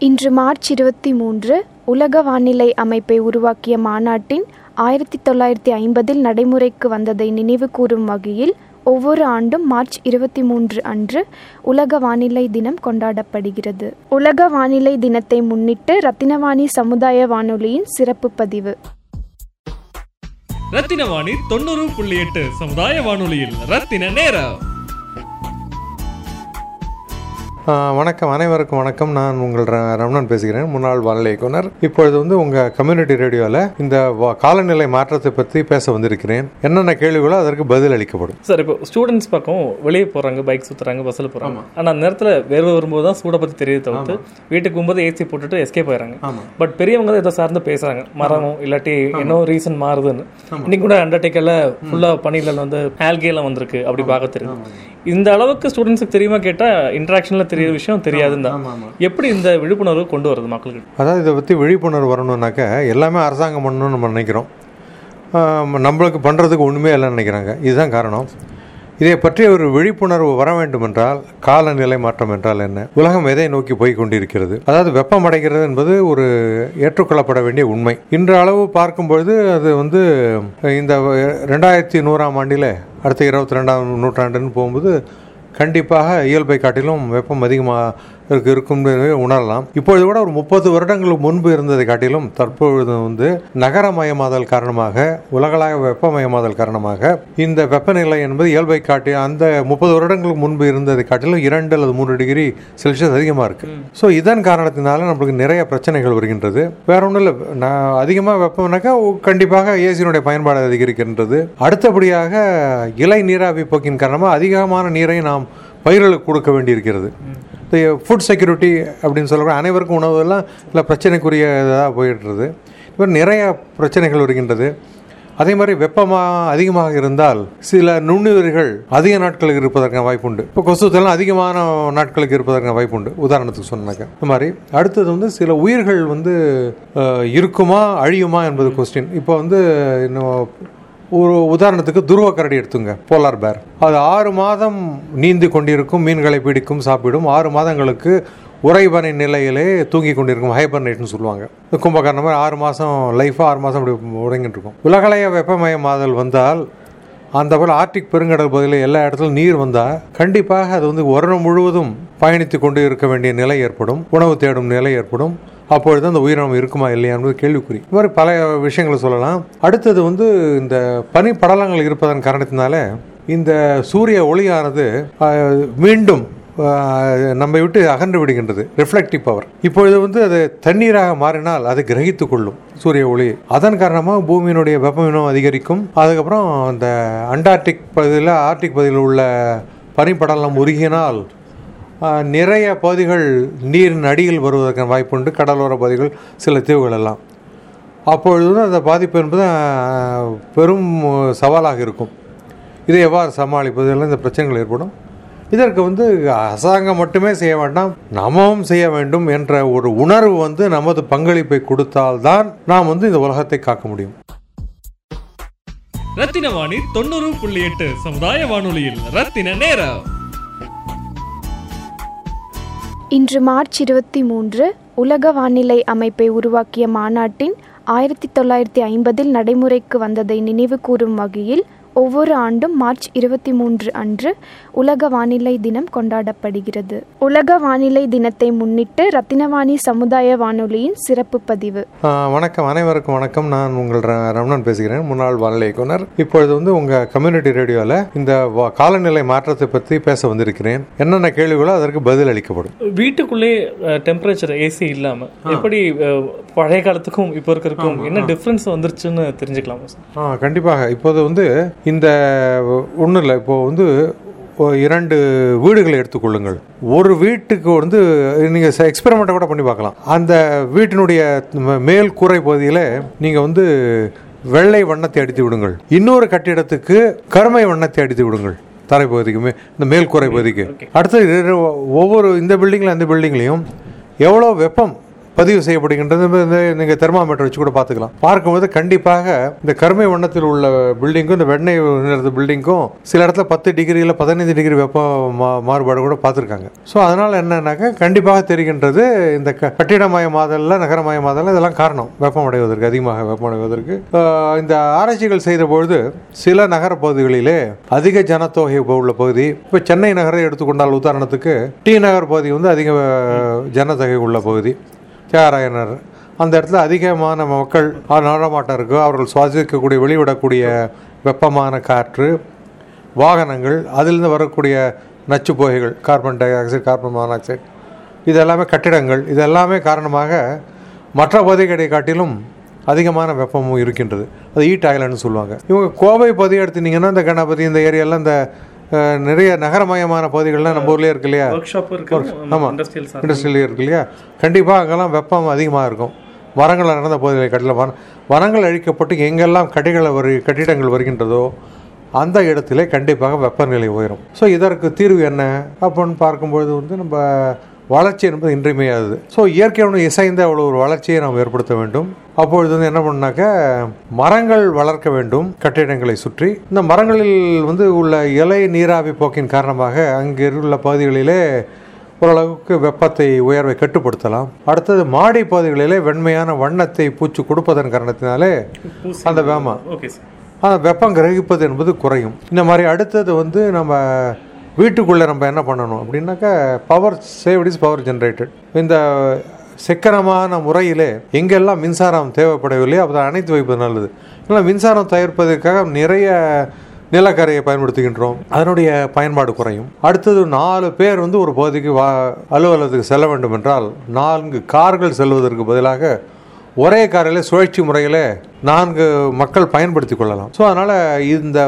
இன்று மார்ச் இருபத்தி மூன்று உலக வானிலை அமைப்பை உருவாக்கிய மாநாட்டின் ஆயிரத்தி தொள்ளாயிரத்தி ஐம்பதில் நடைமுறைக்கு வந்ததை நினைவு கூறும் வகையில் ஒவ்வொரு ஆண்டும் மார்ச் இருபத்தி மூன்று அன்று உலக வானிலை தினம் கொண்டாடப்படுகிறது. உலக வானிலை தினத்தை முன்னிட்டு ரத்தினவாணி சமுதாய வானொலியின் சிறப்பு பதிவு. ரத்தின வாணி தொண்ணூறு புள்ளி எட்டு சமுதாய வானொலியில் ரத்தின நேரம். வணக்கம். அனைவருக்கும் வணக்கம். நான் உங்கள் ரமணன் பேசுகிறேன். முன்னாள் வானிலை இயக்குனர். இப்பொழுது வந்து உங்கள் கம்யூனிட்டி ரேடியோவில் இந்த காலநிலை மாற்றத்தை பற்றி பேச வந்திருக்கிறேன். என்னென்ன கேள்விகளோ அதற்கு பதில் அளிக்கப்படும். சார் இப்போ ஸ்டூடெண்ட்ஸ் பக்கம் வெளியே போகிறாங்க பைக் சுற்றுறாங்க பஸ்ஸில் போகிறாங்க ஆனால் அந்த நேரத்தில் வேறு வரும்போது தான் சூடை பற்றி தெரிய தவிர்த்து வீட்டுக்கு போகும்போது ஏசி போட்டுட்டு எஸ்கேப் ஆயிடுறாங்க பட் பெரியவங்க தான் இதை சார்ந்து பேசுகிறாங்க மரம் இல்லாட்டி என்ன ரீசன் மாறுதுன்னு. இன்னைக்கு கூட அண்டர்டேக்கரில் ஃபுல்லாக பனியில் வந்து ஆல்கேலாம் வந்திருக்கு அப்படி பார்க்க தெரியுது. இந்த அளவுக்கு ஸ்டூடெண்ட்ஸுக்கு தெரியுமா கேட்டால் இன்ட்ராக்ஷனில் தெரிய விஷயம் தெரியாதுன்னு தான். எப்படி இந்த விழிப்புணர்வு கொண்டு வருது மக்களுக்கு அதாவது இதை பற்றி விழிப்புணர்வு வரணும்னாக்க எல்லாமே அரசாங்கம் பண்ணணும்னு நம்ம நினைக்கிறோம். நம்மளுக்கு பண்ணுறதுக்கு ஒன்றுமே இல்லைன்னு நினைக்கிறாங்க. இதுதான் காரணம். இதை பற்றி ஒரு விழிப்புணர்வு வர வேண்டும் என்றால் காலநிலை மாற்றம் என்றால் என்ன? உலகம் எதை நோக்கி போய் கொண்டிருக்கிறது அதாவது வெப்பம் அடைகிறது என்பது ஒரு ஏற்றுக்கொள்ளப்பட வேண்டிய உண்மை. இன்று அளவு பார்க்கும் பொழுது அது வந்து இந்த ரெண்டாயிரத்தி நூறாம் ஆண்டில் அடுத்த இருபத்தி ரெண்டாம் நூற்றாண்டுன்னு போகும்போது கண்டிப்பாக இயல்பை காட்டிலும் வெப்பம் அதிகமாக இருக்கும் உணரலாம். இப்பொழுது கூட ஒரு முப்பது வருடங்களுக்கு முன்பு இருந்ததை காட்டிலும் தற்பொழுது வந்து நகரமயமாதல் காரணமாக உலகளாக வெப்பமயமாதல் காரணமாக இந்த வெப்பநிலை என்பது இயல்பை காட்டி அந்த முப்பது வருடங்களுக்கு முன்பு இருந்ததை காட்டிலும் இரண்டு அல்லது மூன்று டிகிரி செல்சியஸ் அதிகமாக இருக்கு. ஸோ இதன் காரணத்தினால நம்மளுக்கு நிறைய பிரச்சனைகள் வருகின்றது. வேற ஒன்றும் இல்லை. நான் அதிகமாக வெப்பம்னாக்கா கண்டிப்பாக ஏசியினுடைய பயன்பாடு அதிகரிக்கின்றது. அடுத்தபடியாக இலை நீராவி போக்கின் காரணமாக அதிகமான நீரை நாம் பயிர்களுக்கு கொடுக்க வேண்டியிருக்கிறது. ஃபுட் செக்யூரிட்டி அப்படின்னு சொல்கிற அனைவருக்கும் உணவுலாம் இல்லை பிரச்சனைக்குரிய இதாக போயிடுறது. இப்போ நிறைய பிரச்சனைகள் வருகின்றது. அதே மாதிரி வெப்பமாக அதிகமாக இருந்தால் சில நுண்ணுயிர்கள் அதிக நாட்களுக்கு இருப்பதற்கான வாய்ப்புண்டு. இப்போ கொசுத்தெல்லாம் அதிகமான நாட்களுக்கு இருப்பதற்கான வாய்ப்புண்டு உதாரணத்துக்கு சொன்னாக்க. இந்த மாதிரி அடுத்தது வந்து சில உயிர்கள் வந்து இருக்குமா அழியுமா என்பது கொஸ்டின் இப்போ வந்து இன்னும் ஒரு உதாரணத்துக்கு துருவ கரடி எடுத்துங்க போலார் பேர். அது ஆறு மாதம் நீந்தி கொண்டிருக்கும் மீன்களை பிடிக்கும் சாப்பிடும். ஆறு மாதங்களுக்கு உறைபனை நிலையிலே தூங்கி கொண்டிருக்கும் ஹைபர்னேட்னு சொல்லுவாங்க. இந்த கும்பகர்ணம் மாதிரி ஆறு மாதம் லைஃபாக ஆறு மாதம் அப்படி உறங்கிட்டு இருக்கும் உலகளைய வெப்பமயமாதல் வந்தால் அந்த போல் ஆர்டிக் பெருங்கடல் பகுதியில் எல்லா இடத்துலையும் நீர் வந்தால் கண்டிப்பாக அது வந்து வருடம் முழுவதும் பயணித்து கொண்டு இருக்க வேண்டிய நிலை ஏற்படும் உணவு தேடும் நிலை ஏற்படும். அப்பொழுது அந்த உயிரினம் இருக்குமா இல்லையா என்பது கேள்விக்குறி. இது மாதிரி பல விஷயங்களை சொல்லலாம். அடுத்தது வந்து இந்த பனி படலங்கள் இருப்பதன் காரணத்தினால இந்த சூரிய ஒளியானது மீண்டும் நம்மை விட்டு அகன்று விடுகின்றது. ரிஃப்ளெக்டிவ் பவர் இப்பொழுது வந்து அது தண்ணீராக மாறினால் அது கிரகித்து கொள்ளும் சூரிய ஒளி. அதன் காரணமாக பூமியினுடைய வெப்பமினம் அதிகரிக்கும். அதுக்கப்புறம் அந்த அண்டார்டிக் பகுதியில் ஆர்டிக் பகுதியில் உள்ள பனிப்படலம் உருகினால் நிறைய பகுதிகள் நீரின் அடியில் வருவதற்கான வாய்ப்புண்டு கடலோர பகுதிகள் சில தீவுகள் எல்லாம். அப்பொழுது அந்த பாதிப்பு என்பது பெரும் சவாலாக இருக்கும். இதை எவ்வாறு சமாளிப்பதெல்லாம் இந்த பிரச்சனைகள் ஏற்படும். இதற்கு வந்து அரசாங்கம் மட்டுமே செய்ய வேண்டாம் நாமும் செய்ய வேண்டும் என்ற ஒரு உணர்வு வந்து நமது பங்களிப்பை கொடுத்தால்தான் நாம் வந்து இந்த உலகத்தை காக்க முடியும். ரத்தின வாணி தொண்ணூறு புள்ளி எட்டு சமுதாய வானொலியில் ரத்தின நேரம். இன்று மார்ச் இருபத்தி மூன்று உலக வானிலை அமைப்பை உருவாக்கிய மாநாட்டின் ஆயிரத்தி தொள்ளாயிரத்தி ஐம்பதில் நடைமுறைக்கு வந்ததை நினைவு கூறும் வகையில் ஒவ்வொரு ஆண்டும் மார்ச் இருபத்தி மூன்று அன்று உலக வானிலை தினம் கொண்டாடப்படுகிறது. உலக வானிலை தினத்தை முன்னிட்டு ரத்தினவாணி சமுதாய வானொலியின் சிறப்பு பதிவு. வணக்கம். அனைவருக்கும் வணக்கம். நான் உங்கள் ர- ரமணன் பேசுகிறேன். முன்னாள் வானிலை இயக்குனர். இப்பொழுது வந்து உங்கள் கம்யூனிட்டி ரேடியோவில் இந்த வா- காலநிலை மாற்றத்தை பற்றி பேச வந்திருக்கிறேன். என்னென்ன கேள்விகளோ அதற்கு பதில் அளிக்கப்படும். வீட்டுக்குள்ளே டெம்பரேச்சர் ஏசி இல்லாமல் எப்படி பழைய காலத்துக்கும் இப்போ இருக்கிறதுக்கும் என்ன டிஃப்ரென்ஸ் வந்துருச்சுன்னு தெரிஞ்சுக்கலாமா சார் ஆ கண்டிப்பாக. இப்போது வந்து இந்த ஒன்றும் இல்லை இப்போ வந்து இரண்டு வீடுகளை எடுத்துக்கொள்ளுங்கள். ஒரு வீட்டுக்கு வந்து நீங்கள் எக்ஸ்பெரிமெண்ட்டை கூட பண்ணி பார்க்கலாம். அந்த வீட்டினுடைய மேல் கூரை பகுதியில் நீங்கள் வந்து வெள்ளை வண்ணத்தை அடித்து விடுங்கள். இன்னொரு கட்டிடத்துக்கு கருமை வண்ணத்தை அடித்து விடுங்கள். தரைப்பகுதிக்கு மே- இந்த மேல் கூரை பகுதிக்கு. அடுத்தது ஒவ்வொரு இந்த பில்டிங்கில் அந்த பில்டிங்லையும் எவ்வளோ வெப்பம் பதிவு செய்யப்படுகின்றது. இந்த நீங்கள் தெர்மாமீட்டர் வச்சு கூட பார்த்துக்கலாம். பார்க்கும்போது கண்டிப்பாக இந்த கருமை வண்ணத்தில் உள்ள பில்டிங்கும் இந்த வெண்ணெய் நிறத்து பில்டிங்கும் சில இடத்துல பத்து டிகிரியில் பதினைந்து டிகிரி வெப்ப மா- மாறுபாடு கூட பார்த்துருக்காங்க. ஸோ அதனால் என்னன்னாக்கா கண்டிப்பாக தெரிகின்றது இந்த க- நகரமய நகரமயமாதல் இதெல்லாம் காரணம். வெப்பமடைவதற்கு அதிகமாக வெப்பமடைவதற்கு இந்த ஆராய்ச்சிகள் செய்த பொழுது சில நகர பகுதிகளிலே அதிக ஜனத்தொகை உள்ள பகுதி இப்போ சென்னை நகரை எடுத்துக்கொண்டால் உதாரணத்துக்கு டி நகர் பகுதி வந்து அதிக ஜனத்தொகை உள்ள பகுதி. தியாகராயனர் அந்த இடத்துல அதிகமான மக்கள் நடமாட்டம் இருக்கும் அவர்கள் சுவாசிக்கக்கூடிய வெளிவிடக்கூடிய வெப்பமான காற்று வாகனங்கள் அதிலிருந்து வரக்கூடிய நச்சு புகைகள் carbon dioxide carbon monoxide இது எல்லாமே கட்டிடங்கள். இது எல்லாமே காரணமாக மற்ற பகுதிகளை காட்டிலும் அதிகமான வெப்பமும் இருக்கின்றது. அது ஈட் ஐலண்ட்னு சொல்லுவாங்க. இவங்க கோவை பகுதியை எடுத்துனீங்கன்னா இந்த கணபதி இந்த ஏரியாலாம் இந்த நிறைய நகரமயமான பகுதிகள்லாம் நம்ம ஊர்லேயே இருக்கு இல்லையா? ஆமாம் இண்டஸ்ட்ரியல் இருக்கு இல்லையா? கண்டிப்பாக அங்கெல்லாம் வெப்பம் அதிகமாக இருக்கும். மரங்கள் நடந்த பகுதிகளை கட்டில வன வனங்கள் அழிக்கப்பட்டு எங்கெல்லாம் கட்டிடங்கள் வரு கட்டிடங்கள் வருகின்றதோ அந்த இடத்திலே கண்டிப்பாக வெப்பநிலை உயரும். ஸோ இதற்கு தீர்வு என்ன? அப்படின்னு பார்க்கும்பொழுது வந்து நம்ம வளர்ச்சி என்பது இன்றியமையாதது. ஸோ இயற்கையுடன் இசைந்த அவ்வளோ ஒரு வளர்ச்சியை நாம் ஏற்படுத்த வேண்டும். அப்பொழுது வந்து என்ன பண்ணாக்க மரங்கள் வளர்க்க வேண்டும் கட்டிடங்களை சுற்றி. இந்த மரங்களில் வந்து உள்ள இலை நீராவி போக்கின் காரணமாக அங்கே உள்ள பகுதிகளிலே ஓரளவுக்கு வெப்பத்தை உயர்வை கட்டுப்படுத்தலாம். அடுத்தது மாடி பகுதிகளிலே வெண்மையான வண்ணத்தை பூச்சி கொடுப்பதன் காரணத்தினாலே அந்த வேமா அந்த வெப்பம் கிரகிப்பது என்பது குறையும். இந்த மாதிரி அடுத்தது வந்து நம்ம வீட்டுக்குள்ளே நம்ம என்ன பண்ணணும் அப்படின்னாக்கா பவர் சேவ்டிஸ் பவர் ஜென்ரேட்டட் இந்த சிக்கனமான முறையிலே எங்கெல்லாம் மின்சாரம் தேவைப்படவில்லையோ அதை அணைத்து வைப்பது நல்லது. இல்லை மின்சாரம் தயாரிப்பதற்காக நிறைய நிலக்கரையை பயன்படுத்துகின்றோம். அதனுடைய பயன்பாடு குறையும். அடுத்தது நாலு பேர் வந்து ஒரு பகுதிக்கு வா அலுவலகத்துக்கு செல்ல வேண்டும் என்றால் நான்கு கார்கள் செல்வதற்கு பதிலாக ஒரே காரில் சுழற்சி முறையில் நான்கு மக்கள் பயன்படுத்தி கொள்ளலாம். ஸோ அதனால் இந்த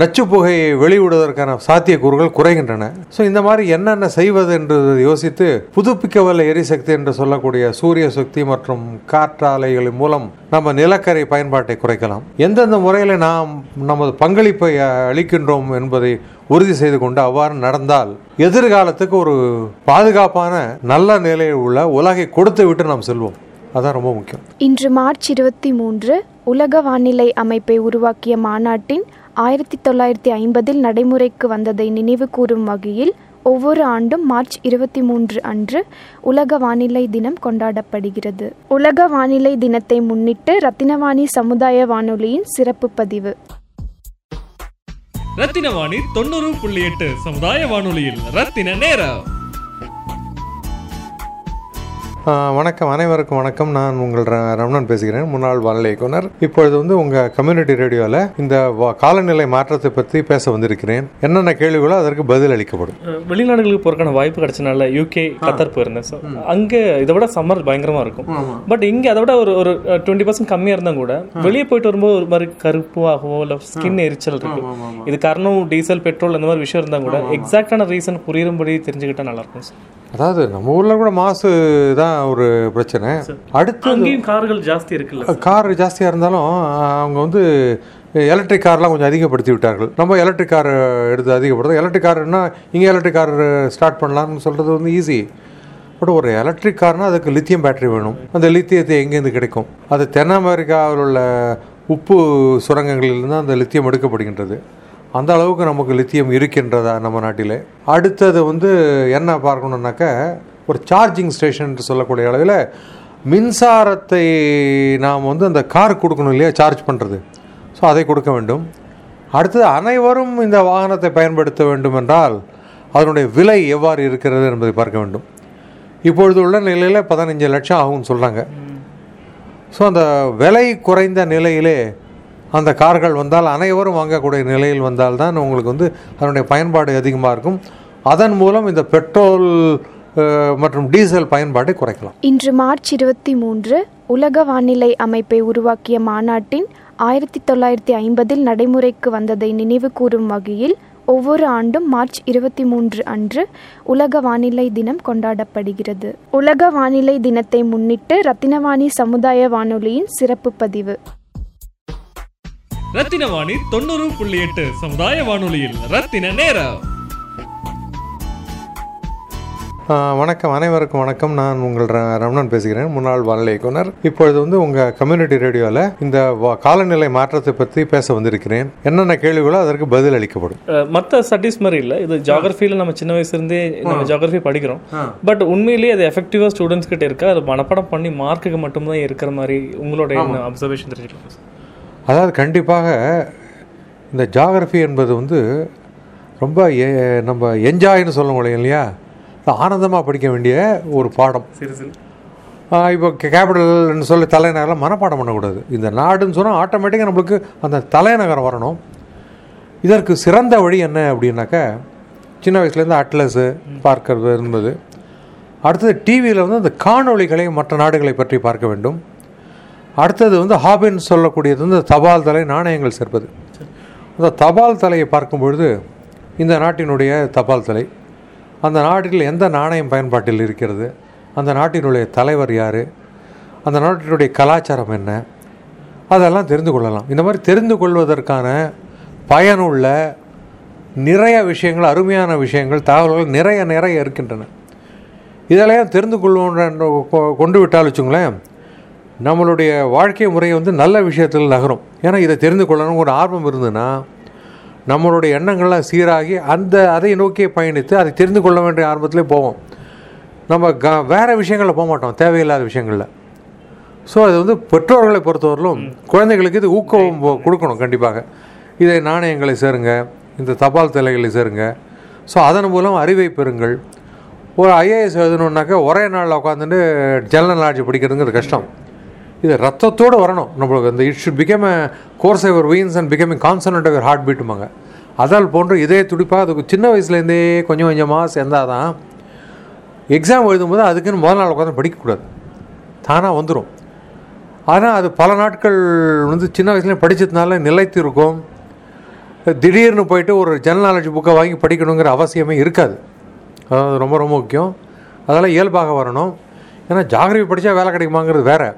நச்சு புகையை வெளியிடுவதற்கான சாத்தியக்கூறுகள் குறைகின்றன. ஸோ இந்த மாதிரி என்னென்ன செய்வது என்று யோசித்து புதுப்பிக்கவல்ல எரிசக்தி என்று சொல்லக்கூடிய சூரிய சக்தி மற்றும் காற்றாலைகளின் மூலம் நம்ம நிலக்கரி பயன்பாட்டை குறைக்கலாம். எந்தெந்த முறையில் நாம் நமது பங்களிப்பை அளிக்கின்றோம் என்பதை உறுதி செய்து கொண்டு அவ்வாறு நடந்தால் எதிர்காலத்துக்கு ஒரு பாதுகாப்பான நல்ல நிலையில் உள்ள உலகை கொடுத்து விட்டு நாம் செல்வோம். அதான் ரொம்ப முக்கியம். இன்று மார்ச் இருபத்தி மூன்று உலக வானிலை அமைப்பை உருவாக்கிய மாநாட்டின் ஆயிரத்தி தொள்ளாயிரத்தி ஐம்பதில் நடைமுறைக்கு வந்ததை நினைவு கூறும் வகையில் ஒவ்வொரு ஆண்டும் மார்ச் இருபத்தி மூன்று அன்று உலக வானிலை தினம் கொண்டாடப்படுகிறது. உலக வானிலை தினத்தை முன்னிட்டு ரத்தினவாணி சமுதாய வானொலியின் சிறப்பு பதிவு. ரத்தின வாணி தொண்ணூறு புள்ளி எட்டு சமுதாய வானொலியில் ரத்தின நேரம். வணக்கம். அனைவருக்கும் வணக்கம். நான் உங்கள் ரமணன் பேசுகிறேன். முன்னாள் வானிலை இயக்குனர் இப்பொழுது வந்து உங்கள் கம்யூனிட்டி ரேடியோவில் இந்த காலநிலை மாற்றத்தை பற்றி பேச வந்திருக்கிறேன். என்னென்ன கேள்விகளோ அதற்கு பதில் அளிக்கப்படும். வெளிநாடுகளுக்கு போறதுக்கான வாய்ப்பு கிடைச்சனால யூகே கத்தார் போயிருந்தேன். ஸோ அங்கே இதை விட சம்மர் பயங்கரமா இருக்கும். பட் இங்கே அதை விட ஒரு ஒரு டுவெண்ட்டி பர்சன்ட் கம்மியாக இருந்தால் கூட வெளியே போயிட்டு வரும்போது ஒரு மாதிரி கருப்பாகவோ இல்லை ஸ்கின் எரிச்சல் இருக்கு. இது காரணம் டீசல் பெட்ரோல் அந்த மாதிரி விஷயம் இருந்தால் கூட எக்ஸாக்டான ரீசன் புரியும்படி தெரிஞ்சுக்கிட்டா நல்லா இருக்கும் சார் அதாவது நம்ம ஊரில் கூட மாசு தான் ஒரு பிரச்சனை. அடுத்து அங்கேயும் கார்கள் ஜாஸ்தி இருக்குல்ல கார் ஜாஸ்தியாக இருந்தாலும் அவங்க வந்து எலக்ட்ரிக் கார்லாம் கொஞ்சம் அதிகப்படுத்தி விட்டார்கள். நம்ம எலக்ட்ரிக் கார் எடுத்து அதிகப்படுத்தும் எலக்ட்ரிக் கார்னா இங்கே எலக்ட்ரிக் கார் ஸ்டார்ட் பண்ணலாம்னு சொல்கிறது வந்து ஈஸி பட் ஒரு எலக்ட்ரிக் கார்னால் அதுக்கு லித்தியம் பேட்டரி வேணும். அந்த லித்தியத்தை எங்கேருந்து கிடைக்கும்? அது தென் அமெரிக்காவில் உள்ள உப்பு சுரங்கங்களிலிருந்து அந்த லித்தியம் எடுக்கப்படுகின்றது. அந்த அளவுக்கு நமக்கு லித்தியம் இருக்கின்றதா நம்ம நாட்டிலே? அடுத்தது வந்து என்ன பார்க்கணுன்னாக்க ஒரு சார்ஜிங் ஸ்டேஷன் என்று சொல்லக்கூடிய அளவில் மின்சாரத்தை நாம் வந்து அந்த கார் கொடுக்கணும் இல்லையா? சார்ஜ் பண்ணுறது ஸோ அதை கொடுக்க வேண்டும். அடுத்தது அனைவரும் இந்த வாகனத்தை பயன்படுத்த வேண்டும் என்றால் அதனுடைய விலை எவ்வாறு இருக்கிறது என்பதை பார்க்க வேண்டும். இப்பொழுது உள்ள நிலையில் பதினஞ்சு லட்சம் ஆகும்னு சொல்கிறாங்க ஸோ அந்த விலை குறைந்த நிலையிலே அந்த கார்கள் வந்தால் அனைவரும் வாங்கக்கூடிய நிலையில் வந்தால்தான் உங்களுக்கு வந்து அதனுடைய பயன்பாடு அதிகமாக இருக்கும். அதன் மூலம் இந்த பெட்ரோல் மற்றும் டீசல் பயன்பாட்டை குறைக்கலாம். இன்று மார்ச் இருபத்தி மூன்று உலக வானிலை அமைப்பை உருவாக்கிய மாநாட்டின் ஆயிரத்தி தொள்ளாயிரத்தி ஐம்பதில் நடைமுறைக்கு வந்ததை நினைவு கூறும் வகையில் ஒவ்வொரு ஆண்டும் மார்ச் இருபத்தி மூன்று அன்று உலக வானிலை தினம் கொண்டாடப்படுகிறது. உலக வானிலை தினத்தை முன்னிட்டு ரத்தினவாணி சமுதாய வானொலியின் சிறப்பு பதிவு. ரத்தின வாணி தொண்ணூறு புள்ளி எட்டு சமுதாய வானொலியில் ரத்தின நேரம். வணக்கம். அனைவருக்கும் வணக்கம். நான் உங்கள் ரமணன் பேசுகிறேன். முன்னாள் வானிலை இயக்குனர். இப்பொழுது வந்து உங்கள் கம்யூனிட்டி ரேடியோவில் இந்த காலநிலை மாற்றத்தை பற்றி பேச வந்திருக்கிறேன். என்னென்ன கேள்விகளோ அதற்கு பதில் அளிக்கப்படும். மற்ற ஸ்டடீஸ் மாதிரி இல்லை. இது ஜாகிரஃபியில் நம்ம சின்ன வயசுலேருந்தே நம்ம ஜாகிரஃபி படிக்கிறோம். பட் உண்மையிலேயே அது எஃபெக்டிவாக ஸ்டூடெண்ட்ஸ் கிட்ட இருக்கா? அது மனப்பாடம் பண்ணி மார்க்குக்கு மட்டும்தான் இருக்கிற மாதிரி உங்களோட என்ன அப்சர்வேஷன் தெரிஞ்சுக்கலாம் அதாவது கண்டிப்பாக இந்த ஜாகிரஃபி என்பது வந்து ரொம்ப நம்ம என்ஜாய்னு சொல்ல முடியும் இல்லையா? ஆனந்தமாக படிக்க வேண்டிய ஒரு பாடம். இப்போ கேபிட்டல்னு சொல்லி தலைநகரம் மனப்பாடம் பண்ணக்கூடாது. இந்த நாடுன்னு சொன்னால் ஆட்டோமேட்டிக்காக நம்மளுக்கு அந்த தலைநகரம் வரணும். இதற்கு சிறந்த வழி என்ன அப்படின்னாக்கா சின்ன வயசுலேருந்து அட்லஸு பார்க்கறது என்பது. அடுத்தது டிவியில் வந்து அந்த காணொளிகளை மற்ற நாடுகளை பற்றி பார்க்க வேண்டும். அடுத்தது வந்து ஹாபின்னு சொல்லக்கூடியது வந்து தபால் தலை நாணயங்கள் சேர்ப்பது. அந்த தபால் தலையை பார்க்கும் பொழுது இந்த நாட்டினுடைய தபால் தலை அந்த நாட்டில் எந்த நாணயம் பயன்பாட்டில் இருக்கிறது? அந்த நாட்டினுடைய தலைவர் யார்? அந்த நாட்டினுடைய கலாச்சாரம் என்ன? அதெல்லாம் தெரிந்து கொள்ளலாம். இந்த மாதிரி தெரிந்து கொள்வதற்கான பயனுள்ள நிறைய விஷயங்கள் அருமையான விஷயங்கள் தகவல்கள் நிறைய நிறைய இருக்கின்றன. இதெல்லாம் தெரிந்து கொள்வோம் கொண்டு விட்டால் வச்சுங்களேன் நம்மளுடைய வாழ்க்கை முறை வந்து நல்ல விஷயத்தில் நகரும். ஏன்னா இதை தெரிந்து கொள்ளணும் ஒரு ஆர்வம் இருந்ததுன்னா நம்மளுடைய எண்ணங்கள்லாம் சீராகி அந்த அதை நோக்கி பயணித்து அதை தெரிந்து கொள்ள வேண்டிய ஆர்வத்திலே போவோம். நம்ம க வேறு விஷயங்களில் போக மாட்டோம். தேவையில்லாத விஷயங்களில். ஸோ அது வந்து பெற்றோர்களை பொறுத்தவரையிலும் குழந்தைகளுக்கு இது ஊக்கம் கொடுக்கணும் கண்டிப்பாக. இதை நாணயங்களை சேருங்க இந்த தபால் தலைகளை சேருங்க. ஸோ அதன் மூலம் அறிவை பெறுங்கள். ஒரு ஐஏஎஸ் எழுதணுன்னாக்கா ஒரே நாளில் உட்காந்துட்டு ஜெனரல் நாலேஜ் படிக்கிறதுங்கிறது கஷ்டம். இது ரத்தத்தோடு வரணும். நம்மளுக்கு இந்த it should become a course your veins and becoming constant your heart பீட்டுமாங்க அதால் போன்ற இதே துடிப்பாக அதுக்கு சின்ன வயசுலேருந்தே கொஞ்சம் கொஞ்சமாக சேர்ந்தால் தான் எக்ஸாம் எழுதும்போது அதுக்குன்னு முதல் நாள் உட்காந்து படிக்கக்கூடாது. தானாக வந்துடும் ஆனால் அது பல நாட்கள் வந்து சின்ன வயசுலேயே படித்ததுனால நிலைத்து இருக்கும். திடீர்னு போயிட்டு ஒரு ஜெனரல் நாலேஜ் புக்கை வாங்கி படிக்கணுங்கிற அவசியமே இருக்காது. அதாவது ரொம்ப ரொம்ப முக்கியம். அதெல்லாம் இயல்பாக வரணும். ஏன்னா ஜாகிரபி படித்தா வேலை கிடைக்குமாங்கிறது வேறு.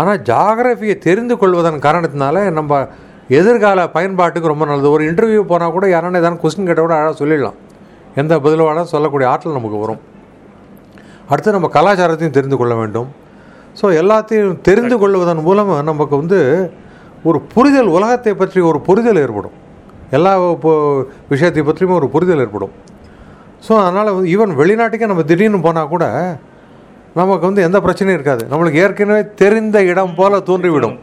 ஆனால் ஜாகிரபியை தெரிந்து கொள்வதன் காரணத்தினால நம்ம எதிர்கால பயன்பாட்டுக்கு ரொம்ப நல்லது. ஒரு இன்டர்வியூ போனால் கூட யாரான ஏதாவது கொஸ்டின் கேட்டால் கூட அழகாக சொல்லிடலாம். எந்த பதிலோட சொல்லக்கூடிய ஆற்றல் நமக்கு வரும். அடுத்து நம்ம கலாச்சாரத்தையும் தெரிந்து கொள்ள வேண்டும். ஸோ எல்லாத்தையும் தெரிந்து கொள்வதன் மூலம் நமக்கு வந்து ஒரு புரிதல் உலகத்தை பற்றி ஒரு புரிதல் ஏற்படும். எல்லா இப்போ விஷயத்தை பற்றியுமே ஒரு புரிதல் ஏற்படும். ஸோ அதனால் வந்து ஈவன் வெளிநாட்டுக்கே நம்ம திடீர்னு போனால் கூட நமக்கு வந்து எந்த பிரச்சனையும் இருக்காது. நம்மளுக்கு ஏற்கனவே தெரிந்த இடம் போல தோன்றிவிடும்.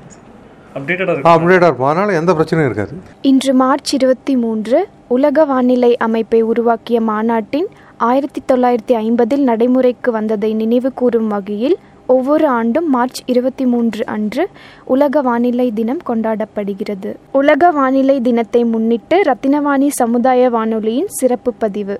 அப்டேட்டாக அதனால் எந்த பிரச்சனையும் இருக்காது. இன்று மார்ச் இருபத்தி மூன்று உலக வானிலை அமைப்பை உருவாக்கிய மாநாட்டின் ஆயிரத்தி தொள்ளாயிரத்தி ஐம்பதில் நடைமுறைக்கு வந்ததை நினைவு கூறும் வகையில் ஒவ்வொரு ஆண்டும் மார்ச் இருபத்தி மூன்று அன்று உலக வானிலை தினம் கொண்டாடப்படுகிறது. உலக வானிலை தினத்தை முன்னிட்டு ரத்தினவாணி சமுதாய வானொலியின் சிறப்பு பதிவு.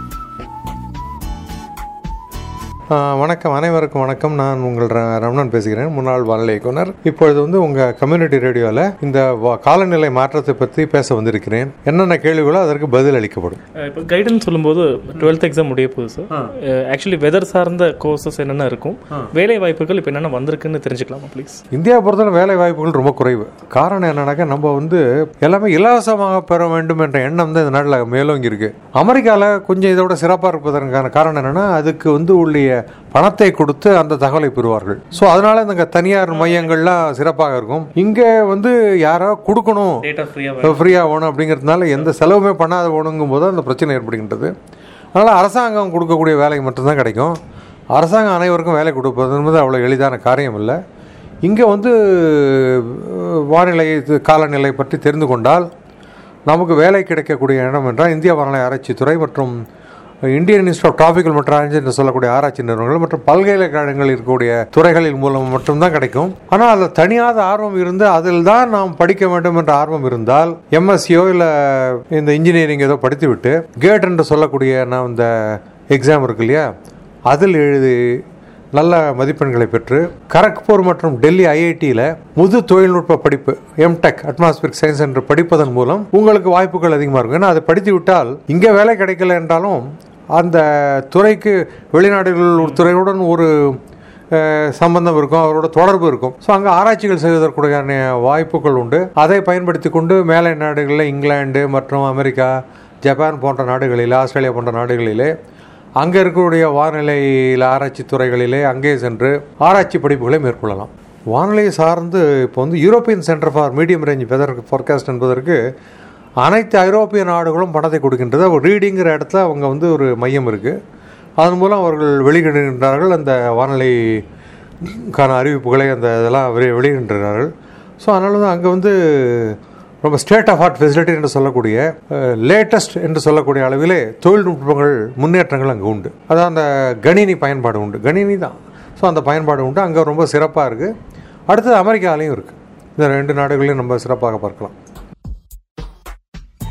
வணக்கம். அனைவருக்கும் வணக்கம். நான் உங்கள் ர- ரமணன் பேசுகிறேன். முன்னாள் வானிலை இயக்குனர் இப்பொழுது வந்து உங்கள் கம்யூனிட்டி ரேடியோவில் இந்த காலநிலை மாற்றத்தை பற்றி பேச வந்திருக்கிறேன். என்னென்ன கேள்விகளோ அதற்கு பதில் அளிக்கப்படும். இப்போ கைடன்ஸ் சொல்லும்போது டுவெல்த் எக்ஸாம் முடிய போகுது சார் ஆக்சுவலி வெதர் சார்ந்த கோர்சஸ் என்னென்ன இருக்கும்? வேலை வாய்ப்புகள் இப்போ என்னென்ன வந்திருக்குன்னு தெரிஞ்சுக்கலாமா ப்ளீஸ் இந்தியா பொறுத்தவரை வேலை வாய்ப்புகள் ரொம்ப குறைவு. காரணம் என்னன்னாக்கா நம்ம வந்து எல்லாமே இலவசமாக பெற வேண்டும் என்ற எண்ணம் தான் இந்த நாட்டில் மேலோங்கி இருக்கு. அமெரிக்காவில் கொஞ்சம் இதோட சிறப்பாக இருப்பதற்கான காரணம் என்னன்னா அதுக்கு வந்து உள்ள பணத்தை கொடுத்து அந்த தகவலை பெறுவார்கள். ஸோ அதனால இந்த தனியார் மையங்கள்லாம் சிறப்பாக இருக்கும். இங்கே வந்து யாரோ கொடுக்கணும். ஃப்ரீயாக வேணும். அப்படிங்கிறதுனால எந்த செலவுமே பண்ணாத வேணுங்கும் போது அந்த பிரச்சனை ஏற்படுகின்றது. அதனால் அரசாங்கம் கொடுக்கக்கூடிய வேலை மட்டும்தான் கிடைக்கும். அரசாங்கம் அனைவருக்கும் வேலை கொடுப்பது என்பது அவ்வளோ எளிதான காரியம் இல்லை. இங்கே வந்து வானிலை காலநிலை பற்றி தெரிந்து கொண்டால் நமக்கு வேலை கிடைக்கக்கூடிய இடம் என்றால் இந்திய வானிலை ஆராய்ச்சித்துறை மற்றும் இந்தியன் இன்ஸ்டியூட் ஆஃப் டிராபிக்கல் மற்றும் ஆராய்ச்சி என்று சொல்லக்கூடிய ஆராய்ச்சி நிறுவனங்கள் மற்றும் பல்கலைக்கழகங்கள் இருக்கக்கூடிய துறைகளின் மூலம் மட்டும்தான் கிடைக்கும். ஆனால் அதில் தனியாத ஆர்வம் இருந்து அதில் தான் நாம் படிக்க வேண்டும் என்ற ஆர்வம் இருந்தால் எம்எஸ்சியோ இல்லை இந்த இன்ஜினியரிங் ஏதோ படித்துவிட்டு கேட் என்று சொல்லக்கூடிய நான் இந்த எக்ஸாம் இருக்கு இல்லையா அதில் எழுதி நல்ல மதிப்பெண்களை பெற்று கரக்பூர் மற்றும் டெல்லி ஐஐடியில் முது தொழில்நுட்ப படிப்பு எம்டெக் அட்மாஸ்பியர் சயின்ஸ் என்று படிப்பதன் மூலம் உங்களுக்கு வாய்ப்புகள் அதிகமாக இருக்கும். ஏன்னா அதை படித்து விட்டால் இங்கே வேலை கிடைக்கல என்றாலும் அந்த துறைக்கு வெளிநாடுகள் ஒரு துறையுடன் ஒரு சம்பந்தம் இருக்கும் அவரோட தொடர்பு இருக்கும். ஸோ அங்கே ஆராய்ச்சிகள் செய்வதற்குடைய வாய்ப்புகள் உண்டு. அதை பயன்படுத்தி கொண்டு மேலை நாடுகளில் இங்கிலாந்து மற்றும் அமெரிக்கா ஜப்பான் போன்ற நாடுகளில் ஆஸ்திரேலியா போன்ற நாடுகளிலே அங்கே இருக்கக்கூடிய வானிலையில் ஆராய்ச்சி துறைகளிலே அங்கே சென்று ஆராய்ச்சி படிப்புகளை மேற்கொள்ளலாம். வானிலை சார்ந்து இப்போ வந்து European centre for medium range weather forecast என்பதற்கு அனைத்து ஐரோப்பிய நாடுகளும் பணத்தை கொடுக்கின்றது. ரீடிங்கிற இடத்துல அவங்க வந்து ஒரு மையம் இருக்குது அதன் மூலம் அவர்கள் வெளியிடுகின்றார்கள். அந்த வானிலைக்கான அறிவிப்புகளை அந்த இதெல்லாம் வெளி- வெளியிடுகின்றார்கள். ஸோ அதனால தான் அங்கே வந்து ரொம்ப ஸ்டேட் ஆஃப் ஆர்ட் ஃபெசிலிட்டி என்று சொல்லக்கூடிய லேட்டஸ்ட் என்று சொல்லக்கூடிய அளவிலே தொழில்நுட்பங்கள் முன்னேற்றங்கள் அங்கே உண்டு. அதான் அந்த கணினி பயன்பாடு உண்டு. கணினி தான். ஸோ அந்த பயன்பாடு உண்டு. அங்கே ரொம்ப சிறப்பாக இருக்குது அடுத்தது அமெரிக்காலையும் இருக்குது இந்த ரெண்டு நாடுகளையும் நம்ம சிறப்பாக பார்க்கலாம்.